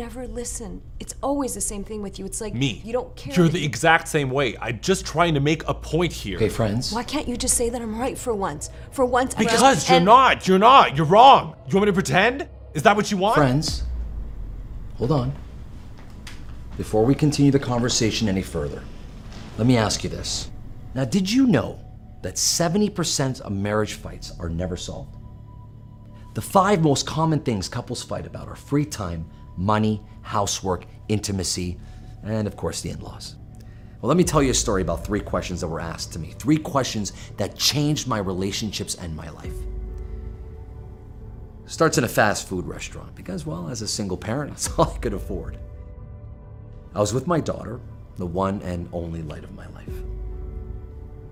never listen. It's always the same thing with you. It's like Me. you don't care. You're that- the exact same way. I'm just trying to make a point here. Okay, friends. Why can't you just say that I'm right for once? For once, I Because just- you're and- not. You're not. You're wrong. You want me to pretend? Is that what you want? Friends, hold on. Before we continue the conversation any further, let me ask you this. Now, did you know that 70% of marriage fights are never solved? The five most common things couples fight about are free time, money, housework, intimacy, and of course, the in laws. Well, let me tell you a story about three questions that were asked to me. Three questions that changed my relationships and my life. Starts in a fast food restaurant because, well, as a single parent, that's all I could afford. I was with my daughter, the one and only light of my life.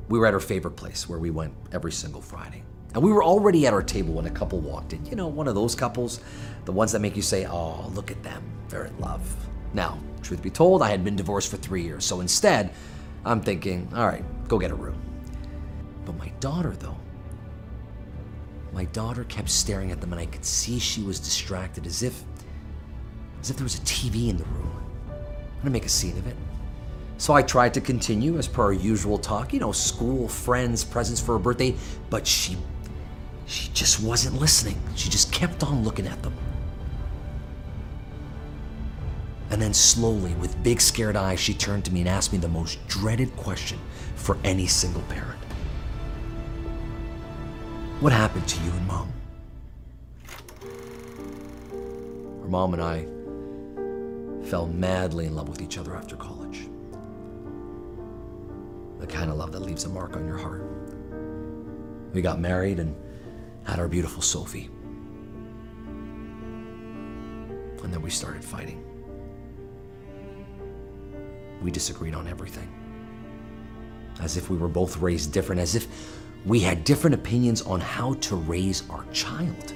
We were at her favorite place where we went every single Friday. And we were already at our table when a couple walked in. You know, one of those couples, the ones that make you say, oh, look at them, they're in love. Now, truth be told, I had been divorced for three years, so instead, I'm thinking, all right, go get a room. But my daughter, though, my daughter kept staring at them, and I could see she was distracted, as if, as if there was a TV in the room. I'm gonna make a scene of it. So I tried to continue as per our usual talk, you know, school, friends, presents for her birthday, but she, she just wasn't listening. She just kept on looking at them. And then slowly, with big scared eyes, she turned to me and asked me the most dreaded question for any single parent. What happened to you and mom? Her mom and I fell madly in love with each other after college. The kind of love that leaves a mark on your heart. We got married and had our beautiful Sophie. And then we started fighting. We disagreed on everything. As if we were both raised different, as if we had different opinions on how to raise our child.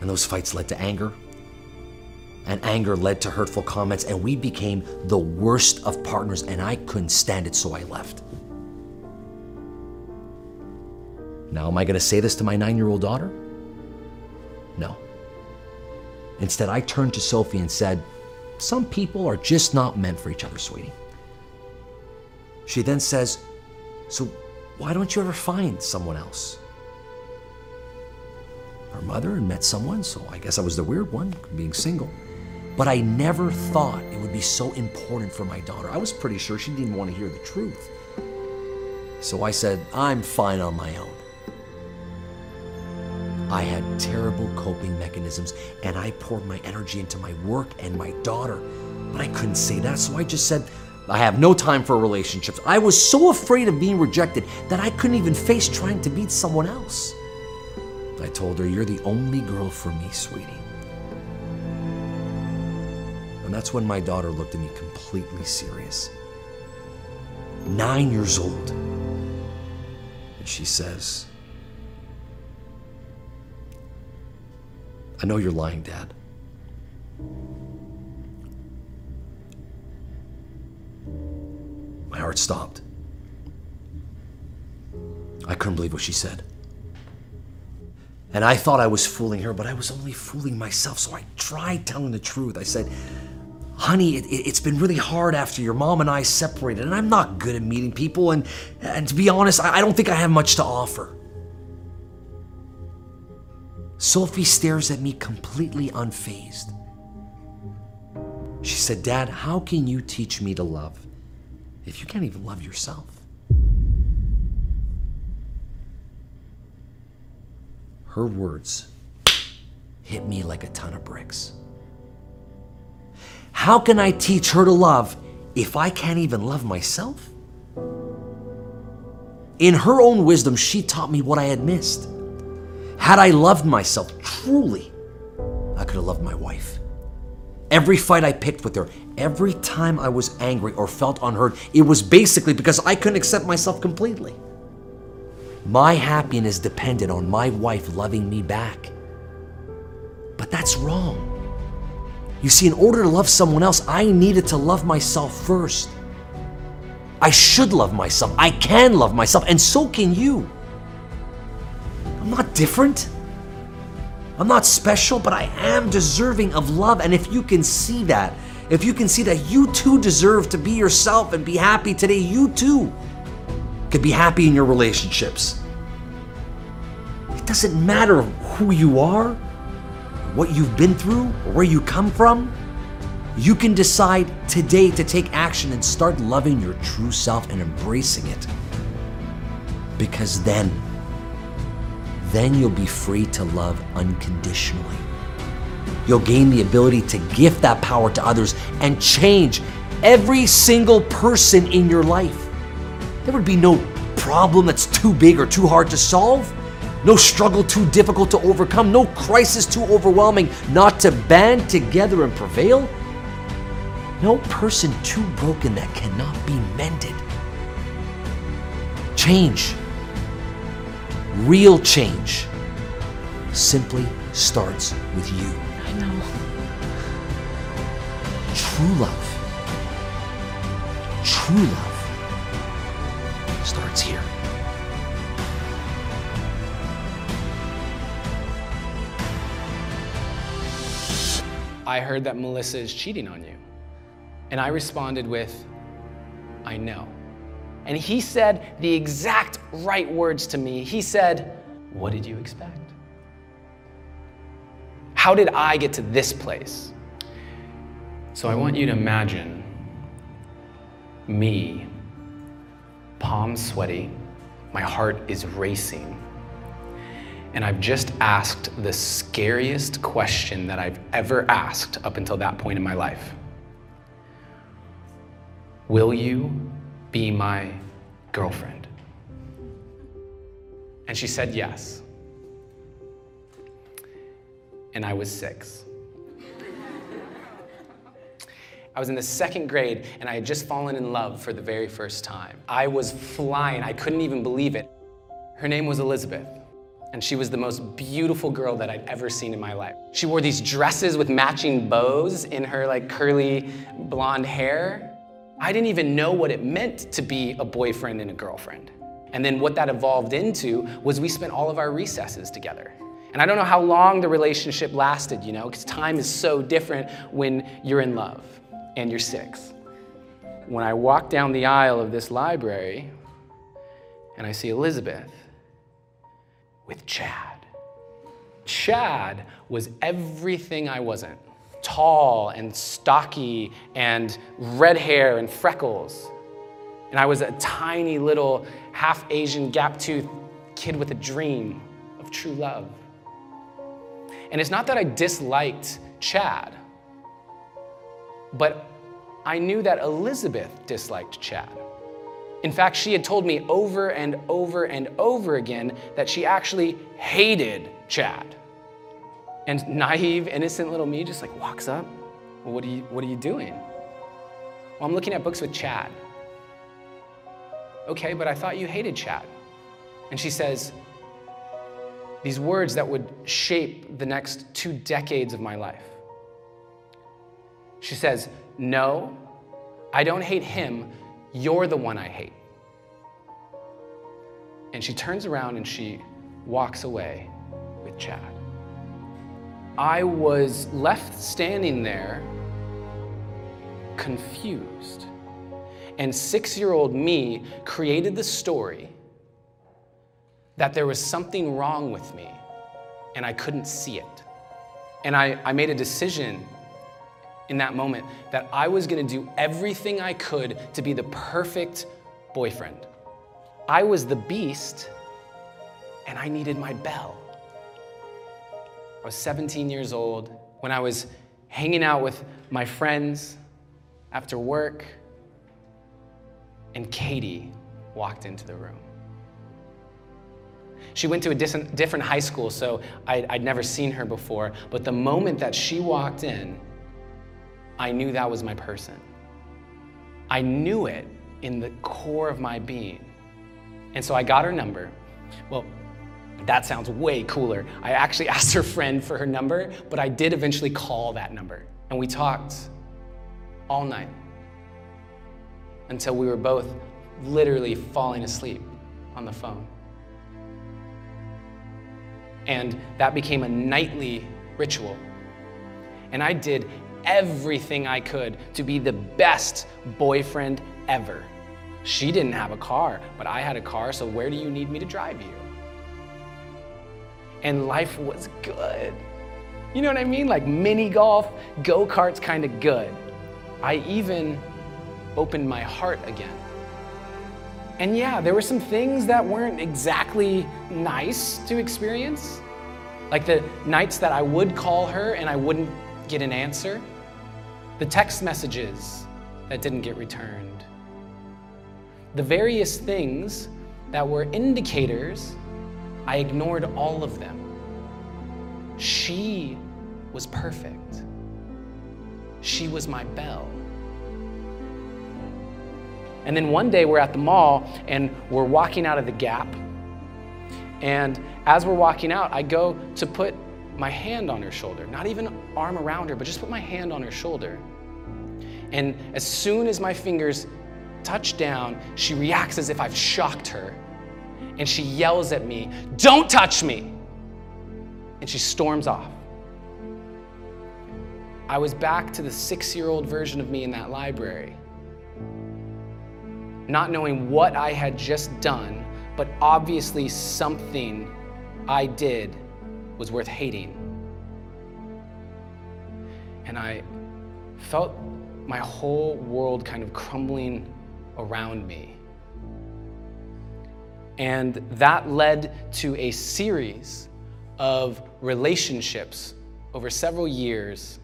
And those fights led to anger, and anger led to hurtful comments, and we became the worst of partners, and I couldn't stand it, so I left. Now, am I going to say this to my nine year old daughter? No. Instead, I turned to Sophie and said, Some people are just not meant for each other, sweetie. She then says, So why don't you ever find someone else? Her mother had met someone, so I guess I was the weird one, being single. But I never thought it would be so important for my daughter. I was pretty sure she didn't want to hear the truth. So I said, I'm fine on my own. I had terrible coping mechanisms and I poured my energy into my work and my daughter. But I couldn't say that, so I just said, I have no time for relationships. I was so afraid of being rejected that I couldn't even face trying to meet someone else. I told her, You're the only girl for me, sweetie. And that's when my daughter looked at me completely serious. Nine years old. And she says, I know you're lying, Dad. My heart stopped. I couldn't believe what she said. And I thought I was fooling her, but I was only fooling myself. So I tried telling the truth. I said, Honey, it, has been really hard after your mom and I separated, and I'm not good at meeting people. And, and to be honest, I, I don't think I have much to offer. Sophie stares at me completely unfazed. She said, Dad, how can you teach me to love if you can't even love yourself? Her words hit me like a ton of bricks. How can I teach her to love if I can't even love myself? In her own wisdom, she taught me what I had missed. Had I loved myself truly, I could have loved my wife. Every fight I picked with her, every time I was angry or felt unheard, it was basically because I couldn't accept myself completely. My happiness depended on my wife loving me back. But that's wrong. You see, in order to love someone else, I needed to love myself first. I should love myself. I can love myself, and so can you. Not different. I'm not special, but I am deserving of love. And if you can see that, if you can see that you too deserve to be yourself and be happy today, you too could be happy in your relationships. It doesn't matter who you are, what you've been through, or where you come from. You can decide today to take action and start loving your true self and embracing it. Because then, then you'll be free to love unconditionally. You'll gain the ability to gift that power to others and change every single person in your life. There would be no problem that's too big or too hard to solve, no struggle too difficult to overcome, no crisis too overwhelming not to band together and prevail, no person too broken that cannot be mended. Change, real change, simply starts with you. I know. True love, true love starts here. I heard that Melissa is cheating on you. And I responded with, I know. And he said the exact right words to me. He said, What did you expect? How did I get to this place? So I want you to imagine me, palms sweaty, my heart is racing, and I've just asked the scariest question that I've ever asked up until that point in my life Will you be my girlfriend? And she said yes. And I was six. I was in the second grade and I had just fallen in love for the very first time. I was flying, I couldn't even believe it. Her name was Elizabeth, and she was the most beautiful girl that I'd ever seen in my life. She wore these dresses with matching bows in her like curly blonde hair. I didn't even know what it meant to be a boyfriend and a girlfriend. And then what that evolved into was we spent all of our recesses together. And I don't know how long the relationship lasted, you know, because time is so different when you're in love and you're six. When I walk down the aisle of this library and I see Elizabeth with Chad. Chad was everything I wasn't tall and stocky and red hair and freckles. And I was a tiny little half Asian gap toothed kid with a dream of true love. And it's not that I disliked Chad, but I knew that Elizabeth disliked Chad. In fact, she had told me over and over and over again that she actually hated Chad. And naive, innocent little me just like walks up. Well, what are you, what are you doing? Well, I'm looking at books with Chad. Okay, but I thought you hated Chad. And she says, these words that would shape the next two decades of my life. She says, No, I don't hate him. You're the one I hate. And she turns around and she walks away with Chad. I was left standing there confused. And six year old me created the story that there was something wrong with me and I couldn't see it. And I, I made a decision in that moment that I was gonna do everything I could to be the perfect boyfriend. I was the beast and I needed my belle. I was 17 years old when I was hanging out with my friends after work, and Katie walked into the room. She went to a different high school, so I'd, I'd never seen her before. But the moment that she walked in, I knew that was my person. I knew it in the core of my being. And so I got her number. Well, that sounds way cooler. I actually asked her friend for her number, but I did eventually call that number. And we talked all night until we were both literally falling asleep on the phone. And that became a nightly ritual. And I did everything I could to be the best boyfriend ever. She didn't have a car, but I had a car, so where do you need me to drive you? And life was good. You know what I mean? Like mini golf, go karts, kind of good. I even opened my heart again. And yeah, there were some things that weren't exactly nice to experience. Like the nights that I would call her and I wouldn't get an answer, the text messages that didn't get returned, the various things that were indicators, I ignored all of them. She was perfect. She was my belle. And then one day we're at the mall and we're walking out of the gap. And as we're walking out, I go to put my hand on her shoulder, not even arm around her, but just put my hand on her shoulder. And as soon as my fingers touch down, she reacts as if I've shocked her. And she yells at me, Don't touch me! And she storms off. I was back to the six year old version of me in that library not knowing what I had just done, but obviously something I did was worth hating. And I felt my whole world kind of crumbling around me. And that led to a series of relationships over several years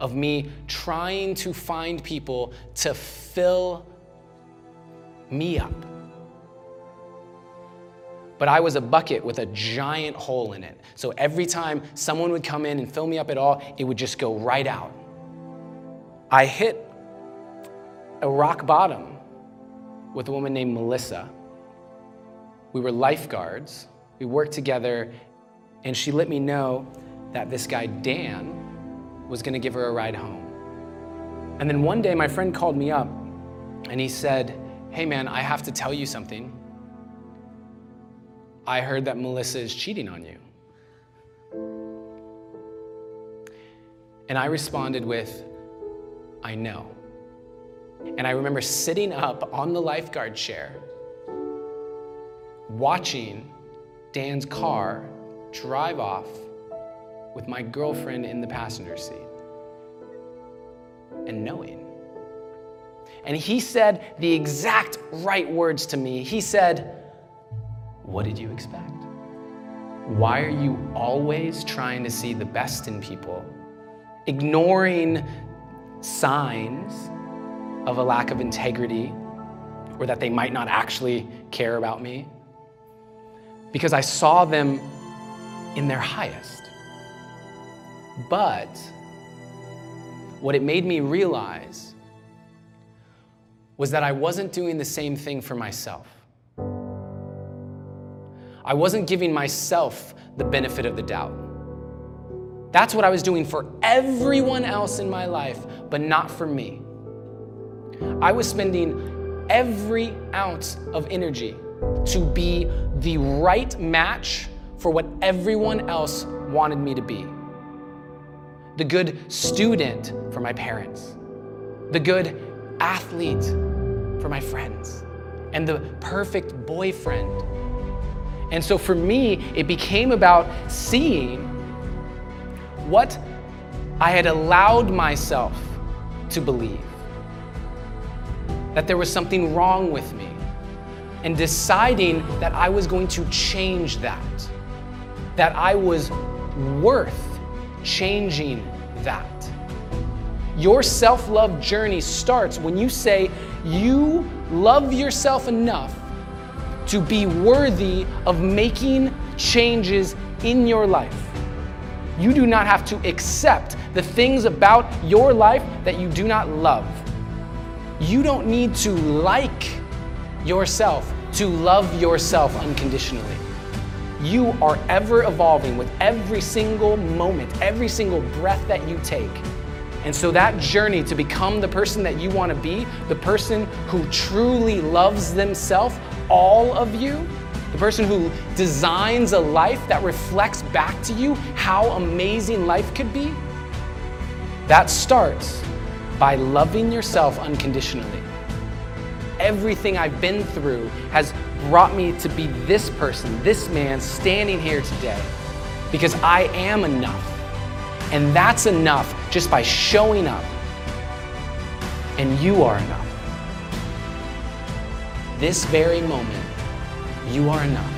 of me trying to find people to fill me up. But I was a bucket with a giant hole in it. So every time someone would come in and fill me up at all, it would just go right out. I hit a rock bottom with a woman named Melissa. We were lifeguards. We worked together, and she let me know that this guy, Dan, was going to give her a ride home. And then one day, my friend called me up and he said, Hey man, I have to tell you something. I heard that Melissa is cheating on you. And I responded with, I know. And I remember sitting up on the lifeguard chair, watching Dan's car drive off with my girlfriend in the passenger seat, and knowing. And he said the exact right words to me. He said, What did you expect? Why are you always trying to see the best in people, ignoring signs of a lack of integrity or that they might not actually care about me? Because I saw them in their highest. But what it made me realize was that I wasn't doing the same thing for myself. I wasn't giving myself the benefit of the doubt. That's what I was doing for everyone else in my life, but not for me. I was spending every ounce of energy to be the right match for what everyone else wanted me to be. The good student for my parents, the good athlete for my friends, and the perfect boyfriend. And so for me, it became about seeing what I had allowed myself to believe that there was something wrong with me, and deciding that I was going to change that, that I was worth changing that. Your self love journey starts when you say you love yourself enough to be worthy of making changes in your life. You do not have to accept the things about your life that you do not love. You don't need to like yourself to love yourself unconditionally. You are ever evolving with every single moment, every single breath that you take. And so that journey to become the person that you want to be, the person who truly loves themselves, all of you, the person who designs a life that reflects back to you how amazing life could be, that starts by loving yourself unconditionally. Everything I've been through has brought me to be this person, this man standing here today because I am enough. And that's enough just by showing up. And you are enough. This very moment, you are enough.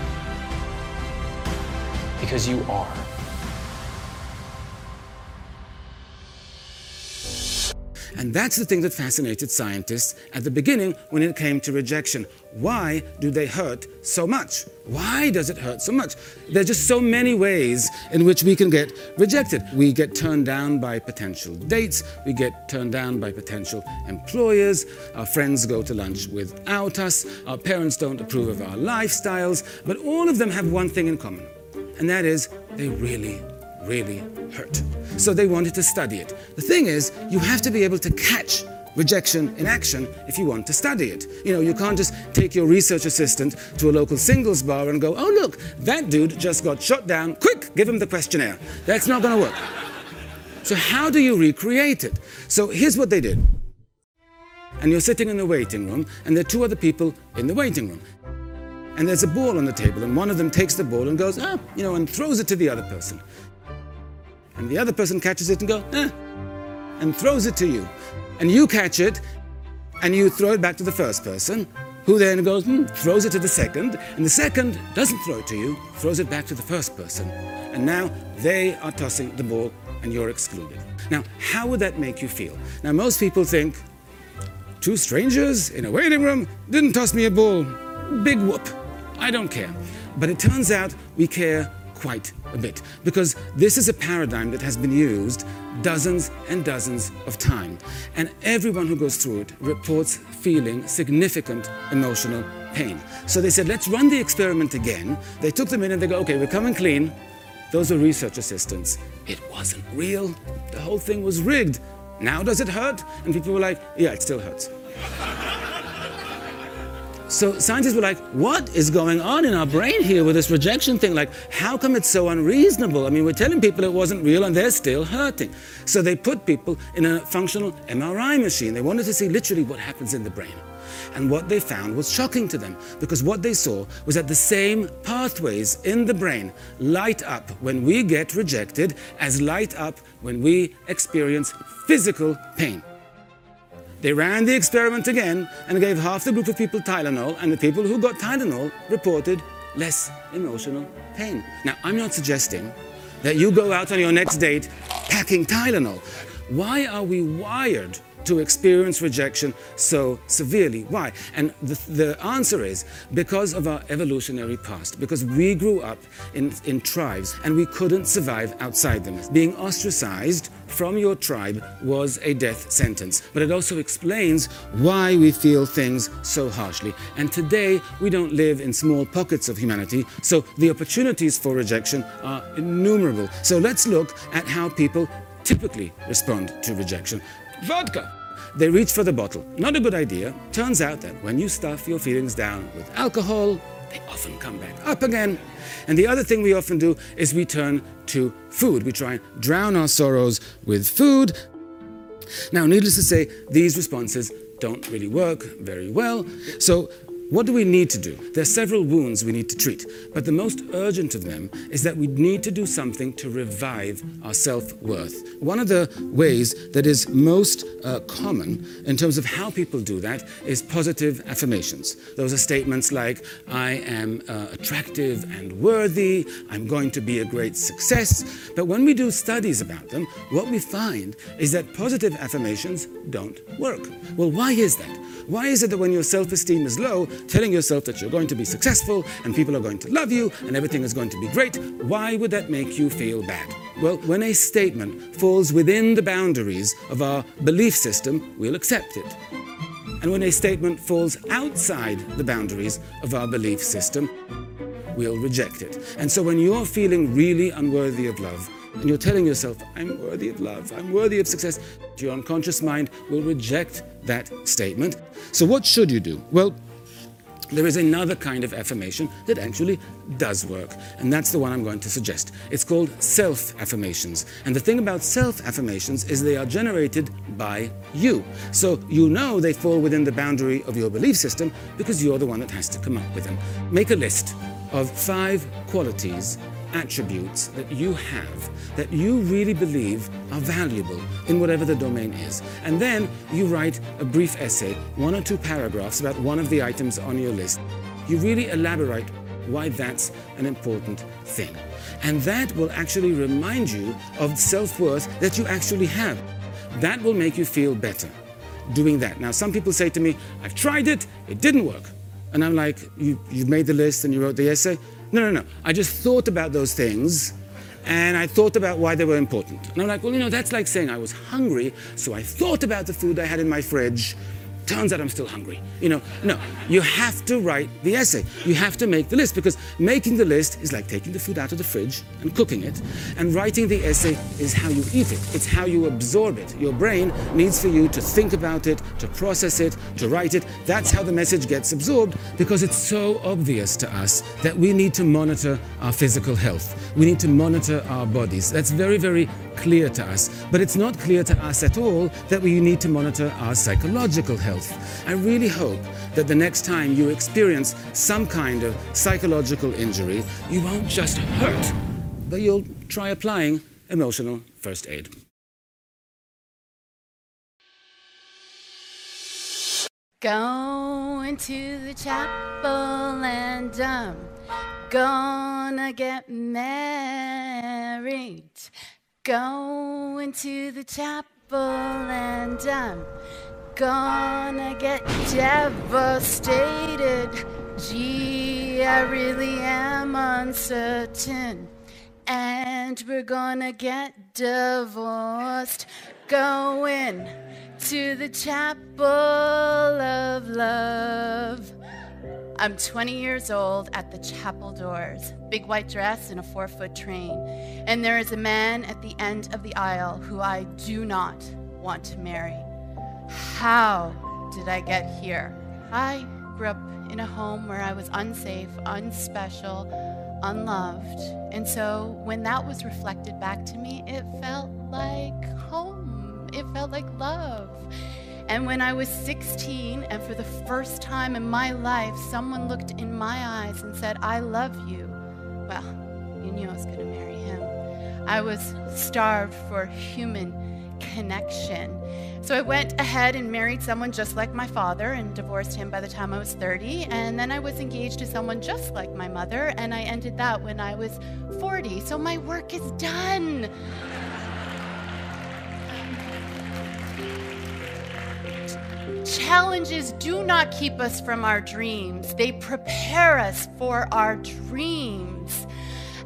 Because you are. And that's the thing that fascinated scientists at the beginning when it came to rejection. Why do they hurt so much? Why does it hurt so much? There's just so many ways in which we can get rejected. We get turned down by potential dates, we get turned down by potential employers, our friends go to lunch without us, our parents don't approve of our lifestyles, but all of them have one thing in common, and that is they really really hurt. So they wanted to study it. The thing is, you have to be able to catch rejection in action if you want to study it. You know, you can't just take your research assistant to a local singles bar and go, oh, look, that dude just got shot down. Quick, give him the questionnaire. That's not going to work. So, how do you recreate it? So, here's what they did. And you're sitting in the waiting room, and there are two other people in the waiting room. And there's a ball on the table, and one of them takes the ball and goes, ah, you know, and throws it to the other person and the other person catches it and goes, eh, and throws it to you. And you catch it and you throw it back to the first person, who then goes, hmm, throws it to the second, and the second doesn't throw it to you, throws it back to the first person. And now they are tossing the ball and you're excluded. Now, how would that make you feel? Now, most people think, two strangers in a waiting room didn't toss me a ball. Big whoop. I don't care. But it turns out we care quite a bit because this is a paradigm that has been used dozens and dozens of times. And everyone who goes through it reports feeling significant emotional pain. So they said, let's run the experiment again. They took them in and they go, okay, we're coming clean. Those are research assistants. It wasn't real. The whole thing was rigged. Now does it hurt? And people were like, yeah, it still hurts. So scientists were like, what is going on in our brain here with this rejection thing? Like, how come it's so unreasonable? I mean, we're telling people it wasn't real and they're still hurting. So they put people in a functional MRI machine. They wanted to see literally what happens in the brain. And what they found was shocking to them because what they saw was that the same pathways in the brain light up when we get rejected as light up when we experience physical pain. They ran the experiment again and gave half the group of people Tylenol, and the people who got Tylenol reported less emotional pain. Now, I'm not suggesting that you go out on your next date packing Tylenol. Why are we wired to experience rejection so severely. Why? And the, the answer is because of our evolutionary past, because we grew up in, in tribes and we couldn't survive outside them. Being ostracized from your tribe was a death sentence. But it also explains why we feel things so harshly. And today, we don't live in small pockets of humanity, so the opportunities for rejection are innumerable. So let's look at how people typically respond to rejection. Vodka. They reach for the bottle. Not a good idea. Turns out that when you stuff your feelings down with alcohol, they often come back up again. And the other thing we often do is we turn to food. We try and drown our sorrows with food. Now, needless to say, these responses don't really work very well. So what do we need to do? There are several wounds we need to treat, but the most urgent of them is that we need to do something to revive our self worth. One of the ways that is most uh, common in terms of how people do that is positive affirmations. Those are statements like, I am uh, attractive and worthy, I'm going to be a great success. But when we do studies about them, what we find is that positive affirmations don't work. Well, why is that? Why is it that when your self esteem is low, telling yourself that you're going to be successful and people are going to love you and everything is going to be great, why would that make you feel bad? Well, when a statement falls within the boundaries of our belief system, we'll accept it. And when a statement falls outside the boundaries of our belief system, we'll reject it. And so when you're feeling really unworthy of love, and you're telling yourself, I'm worthy of love, I'm worthy of success, your unconscious mind will reject that statement. So, what should you do? Well, There is another kind of affirmation that actually does work, and that's the one I'm going to suggest. It's called self affirmations. And the thing about self affirmations is they are generated by you. So you know they fall within the boundary of your belief system because you're the one that has to come up with them. Make a list of five qualities attributes that you have that you really believe are valuable in whatever the domain is. And then you write a brief essay, one or two paragraphs about one of the items on your list. You really elaborate why that's an important thing. And that will actually remind you of self worth that you actually have. That will make you feel better doing that. Now, some people say to me, I've tried it, it didn't work. And I'm like, you, you made the list and you wrote the essay? No, no, no. I just thought about those things and I thought about why they were important. And I'm like, well, you know, that's like saying I was hungry, so I thought about the food I had in my fridge Turns out I'm still hungry. You know, no, you have to write the essay. You have to make the list because making the list is like taking the food out of the fridge and cooking it. And writing the essay is how you eat it, it's how you absorb it. Your brain needs for you to think about it, to process it, to write it. That's how the message gets absorbed because it's so obvious to us that we need to monitor our physical health. We need to monitor our bodies. That's very, very clear to us. But it's not clear to us at all that we need to monitor our psychological health. I really hope that the next time you experience some kind of psychological injury, you won't just hurt, but you'll try applying emotional first aid. Going to the chapel and I'm gonna get married. Going to the chapel and I'm gonna get devastated. Gee, I really am uncertain. And we're gonna get divorced. Going to the chapel of love. I'm 20 years old at the chapel doors, big white dress and a four foot train. And there is a man at the end of the aisle who I do not want to marry. How did I get here? I grew up in a home where I was unsafe, unspecial, unloved. And so when that was reflected back to me, it felt like home, it felt like love. And when I was 16, and for the first time in my life, someone looked in my eyes and said, I love you, well, you knew I was going to marry him. I was starved for human connection. So I went ahead and married someone just like my father and divorced him by the time I was 30. And then I was engaged to someone just like my mother, and I ended that when I was 40. So my work is done. Challenges do not keep us from our dreams, they prepare us for our dreams.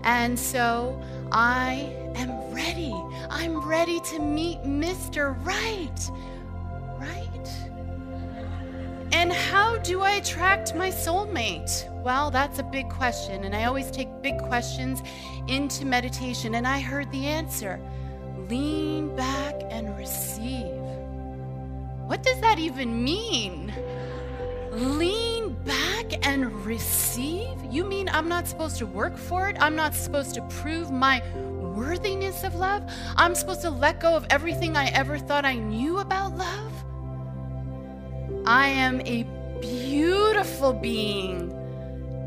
And so I am ready. I'm ready to meet Mr. Right. Right? And how do I attract my soulmate? Well, that's a big question, and I always take big questions into meditation, and I heard the answer lean back and receive. What does that even mean? Lean back and receive? You mean I'm not supposed to work for it? I'm not supposed to prove my worthiness of love? I'm supposed to let go of everything I ever thought I knew about love? I am a beautiful being,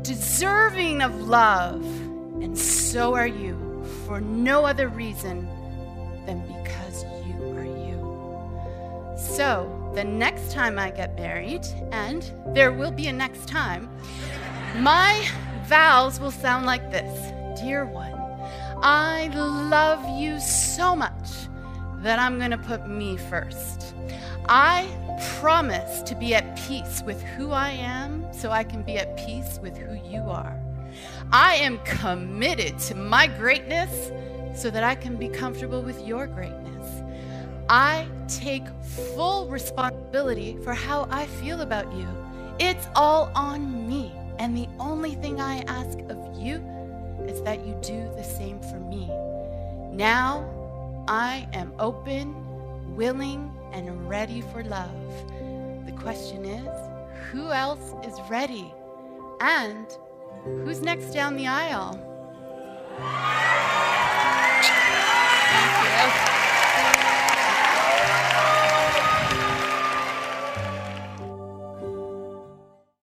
deserving of love, and so are you, for no other reason than because you are you. So, the next time I get married, and there will be a next time, my vows will sound like this Dear one, I love you so much that I'm going to put me first. I promise to be at peace with who I am so I can be at peace with who you are. I am committed to my greatness so that I can be comfortable with your greatness. I take full responsibility for how I feel about you. It's all on me. And the only thing I ask of you is that you do the same for me. Now I am open, willing, and ready for love. The question is who else is ready? And who's next down the aisle?